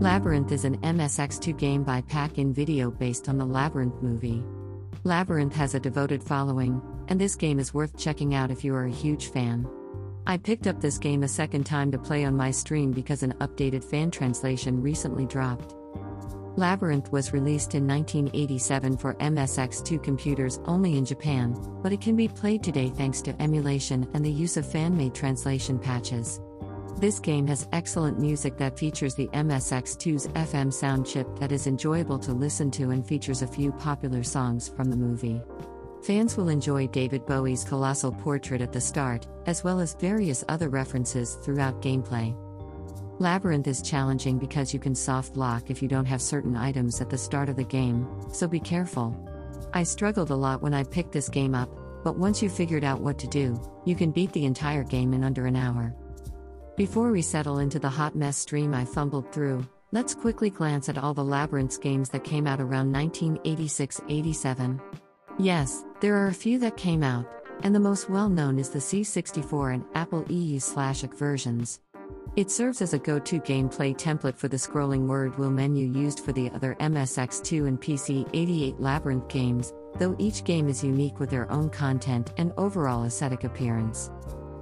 Labyrinth is an MSX2 game by Pack in Video based on the Labyrinth movie. Labyrinth has a devoted following, and this game is worth checking out if you are a huge fan. I picked up this game a second time to play on my stream because an updated fan translation recently dropped. Labyrinth was released in 1987 for MSX2 computers only in Japan, but it can be played today thanks to emulation and the use of fan made translation patches. This game has excellent music that features the MSX2's FM sound chip that is enjoyable to listen to and features a few popular songs from the movie. Fans will enjoy David Bowie's colossal portrait at the start, as well as various other references throughout gameplay. Labyrinth is challenging because you can soft lock if you don't have certain items at the start of the game, so be careful. I struggled a lot when I picked this game up, but once you figured out what to do, you can beat the entire game in under an hour. Before we settle into the hot mess stream I fumbled through, let's quickly glance at all the Labyrinth games that came out around 1986 87. Yes, there are a few that came out, and the most well known is the C64 and Apple EU/IC versions. It serves as a go to gameplay template for the scrolling word wheel menu used for the other MSX2 and PC 88 Labyrinth games, though each game is unique with their own content and overall aesthetic appearance.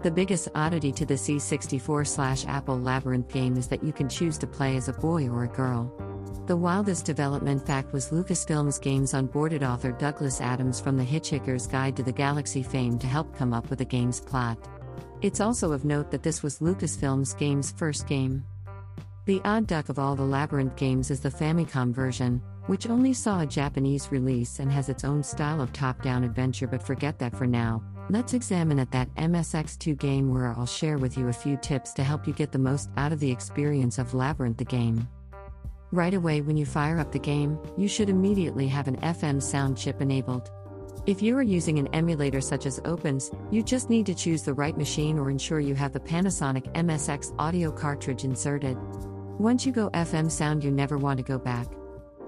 The biggest oddity to the C64 slash Apple Labyrinth game is that you can choose to play as a boy or a girl. The wildest development fact was Lucasfilm's games onboarded author Douglas Adams from the Hitchhiker's Guide to the Galaxy fame to help come up with the game's plot. It's also of note that this was Lucasfilm's game's first game. The odd duck of all the Labyrinth games is the Famicom version, which only saw a Japanese release and has its own style of top down adventure, but forget that for now. Let's examine at that MSX2 game where I'll share with you a few tips to help you get the most out of the experience of Labyrinth the game. Right away when you fire up the game, you should immediately have an FM sound chip enabled. If you are using an emulator such as Opens, you just need to choose the right machine or ensure you have the Panasonic MSX audio cartridge inserted. Once you go FM sound, you never want to go back.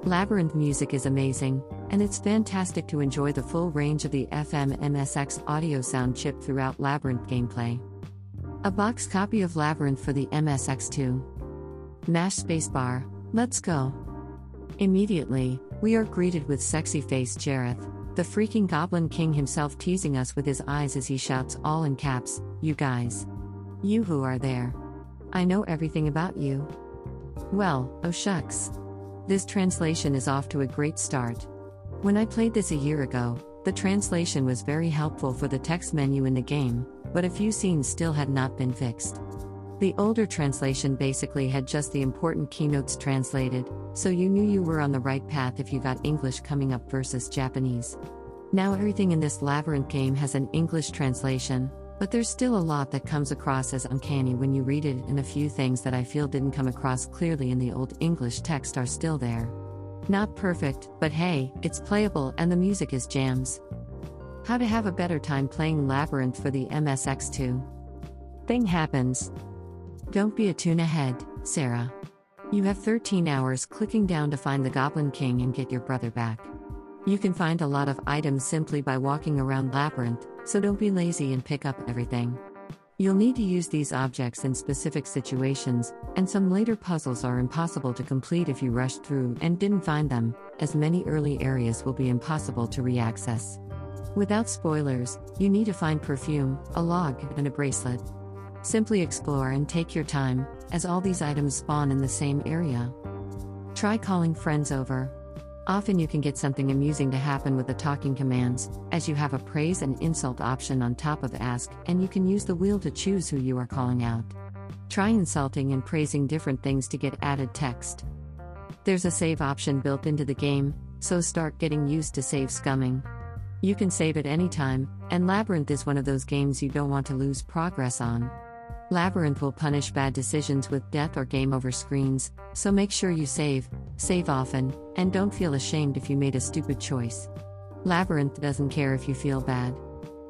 Labyrinth music is amazing, and it's fantastic to enjoy the full range of the FM MSX audio sound chip throughout Labyrinth gameplay. A box copy of Labyrinth for the MSX2. Mash spacebar, let's go. Immediately, we are greeted with sexy face Jareth, the freaking Goblin King himself teasing us with his eyes as he shouts all in caps, You guys. You who are there. I know everything about you. Well, oh shucks. This translation is off to a great start. When I played this a year ago, the translation was very helpful for the text menu in the game, but a few scenes still had not been fixed. The older translation basically had just the important keynotes translated, so you knew you were on the right path if you got English coming up versus Japanese. Now everything in this Labyrinth game has an English translation, but there's still a lot that comes across as uncanny when you read it, and a few things that I feel didn't come across clearly in the Old English text are still there. Not perfect, but hey, it's playable and the music is jams. How to have a better time playing Labyrinth for the MSX2. Thing happens. Don't be a tune ahead, Sarah. You have 13 hours clicking down to find the Goblin King and get your brother back. You can find a lot of items simply by walking around Labyrinth, so don't be lazy and pick up everything. You'll need to use these objects in specific situations, and some later puzzles are impossible to complete if you rushed through and didn't find them, as many early areas will be impossible to reaccess. Without spoilers, you need to find perfume, a log, and a bracelet. Simply explore and take your time, as all these items spawn in the same area. Try calling friends over. Often you can get something amusing to happen with the talking commands, as you have a praise and insult option on top of ask, and you can use the wheel to choose who you are calling out. Try insulting and praising different things to get added text. There's a save option built into the game, so start getting used to save scumming. You can save at any time, and Labyrinth is one of those games you don't want to lose progress on. Labyrinth will punish bad decisions with death or game over screens, so make sure you save, save often, and don't feel ashamed if you made a stupid choice. Labyrinth doesn't care if you feel bad.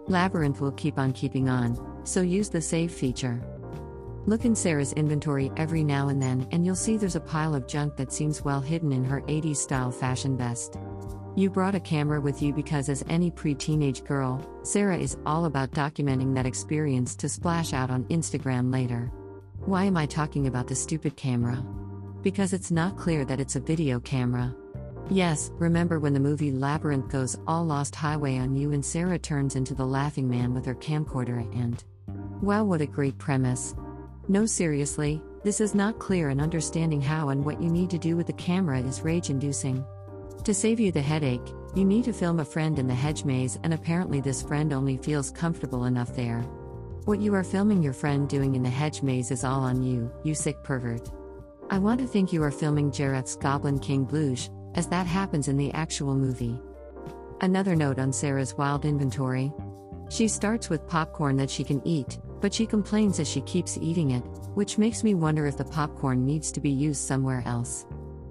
Labyrinth will keep on keeping on, so use the save feature. Look in Sarah's inventory every now and then, and you'll see there's a pile of junk that seems well hidden in her 80s style fashion vest. You brought a camera with you because, as any pre teenage girl, Sarah is all about documenting that experience to splash out on Instagram later. Why am I talking about the stupid camera? Because it's not clear that it's a video camera. Yes, remember when the movie Labyrinth goes all lost highway on you and Sarah turns into the laughing man with her camcorder and. Wow, what a great premise. No, seriously, this is not clear and understanding how and what you need to do with the camera is rage inducing. To save you the headache, you need to film a friend in the hedge maze, and apparently, this friend only feels comfortable enough there. What you are filming your friend doing in the hedge maze is all on you, you sick pervert. I want to think you are filming Jareth's Goblin King Bluge, as that happens in the actual movie. Another note on Sarah's wild inventory. She starts with popcorn that she can eat, but she complains as she keeps eating it, which makes me wonder if the popcorn needs to be used somewhere else.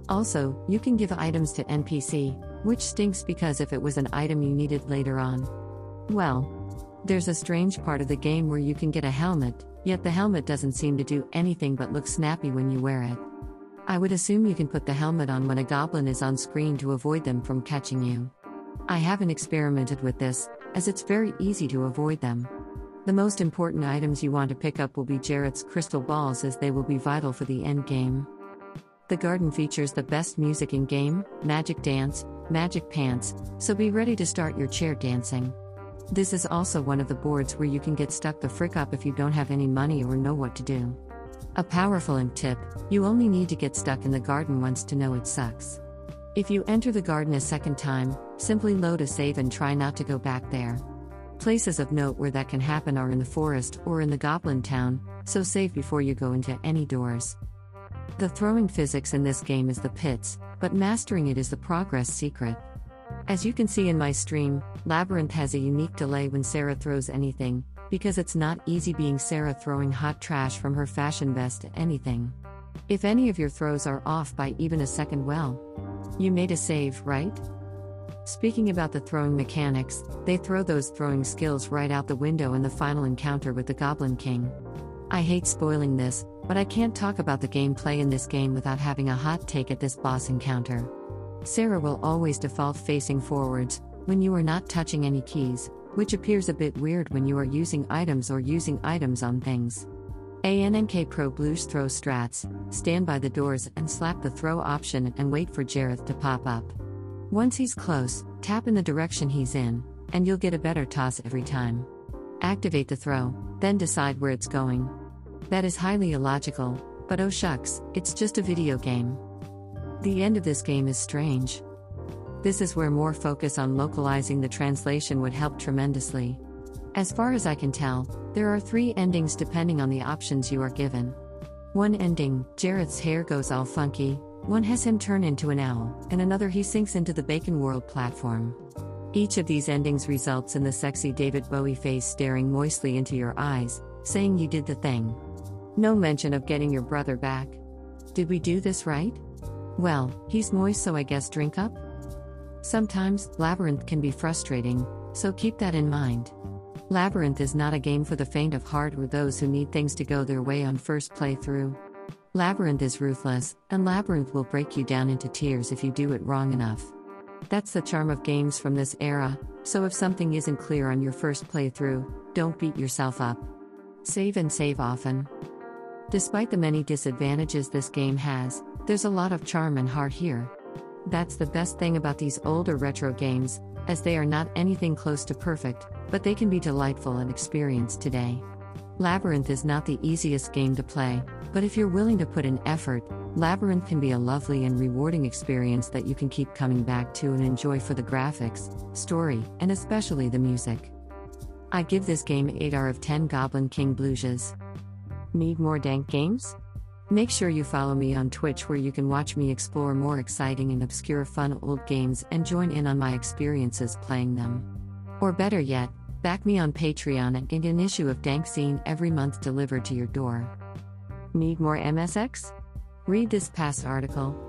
Also, you can give items to NPC, which stinks because if it was an item you needed later on. Well, there's a strange part of the game where you can get a helmet, yet the helmet doesn't seem to do anything but look snappy when you wear it. I would assume you can put the helmet on when a goblin is on screen to avoid them from catching you. I haven't experimented with this, as it's very easy to avoid them. The most important items you want to pick up will be Jareth's crystal balls as they will be vital for the end game. The garden features the best music in game, magic dance, magic pants, so be ready to start your chair dancing. This is also one of the boards where you can get stuck the frick up if you don't have any money or know what to do. A powerful and tip you only need to get stuck in the garden once to know it sucks. If you enter the garden a second time, simply load a save and try not to go back there. Places of note where that can happen are in the forest or in the goblin town, so save before you go into any doors. The throwing physics in this game is the pits, but mastering it is the progress secret. As you can see in my stream, Labyrinth has a unique delay when Sarah throws anything, because it's not easy being Sarah throwing hot trash from her fashion vest to anything. If any of your throws are off by even a second, well, you made a save, right? Speaking about the throwing mechanics, they throw those throwing skills right out the window in the final encounter with the Goblin King. I hate spoiling this, but I can't talk about the gameplay in this game without having a hot take at this boss encounter. Sarah will always default facing forwards when you are not touching any keys, which appears a bit weird when you are using items or using items on things. ANNK Pro Blues throw strats, stand by the doors and slap the throw option and wait for Jareth to pop up. Once he's close, tap in the direction he's in, and you'll get a better toss every time. Activate the throw, then decide where it's going. That is highly illogical, but oh shucks, it's just a video game. The end of this game is strange. This is where more focus on localizing the translation would help tremendously. As far as I can tell, there are three endings depending on the options you are given. One ending, Jareth's hair goes all funky, one has him turn into an owl, and another he sinks into the Bacon World platform. Each of these endings results in the sexy David Bowie face staring moistly into your eyes, saying you did the thing. No mention of getting your brother back. Did we do this right? Well, he's moist, so I guess drink up? Sometimes, Labyrinth can be frustrating, so keep that in mind. Labyrinth is not a game for the faint of heart or those who need things to go their way on first playthrough. Labyrinth is ruthless, and Labyrinth will break you down into tears if you do it wrong enough. That's the charm of games from this era, so if something isn't clear on your first playthrough, don't beat yourself up. Save and save often. Despite the many disadvantages this game has, there's a lot of charm and heart here. That's the best thing about these older retro games, as they are not anything close to perfect, but they can be delightful and experienced today. Labyrinth is not the easiest game to play, but if you're willing to put in effort, Labyrinth can be a lovely and rewarding experience that you can keep coming back to and enjoy for the graphics, story, and especially the music. I give this game 8 out of 10 Goblin King Bluges. Need more dank games? Make sure you follow me on Twitch where you can watch me explore more exciting and obscure fun old games and join in on my experiences playing them. Or better yet, back me on Patreon and get an issue of Dank Scene every month delivered to your door. Need more MSX? Read this past article.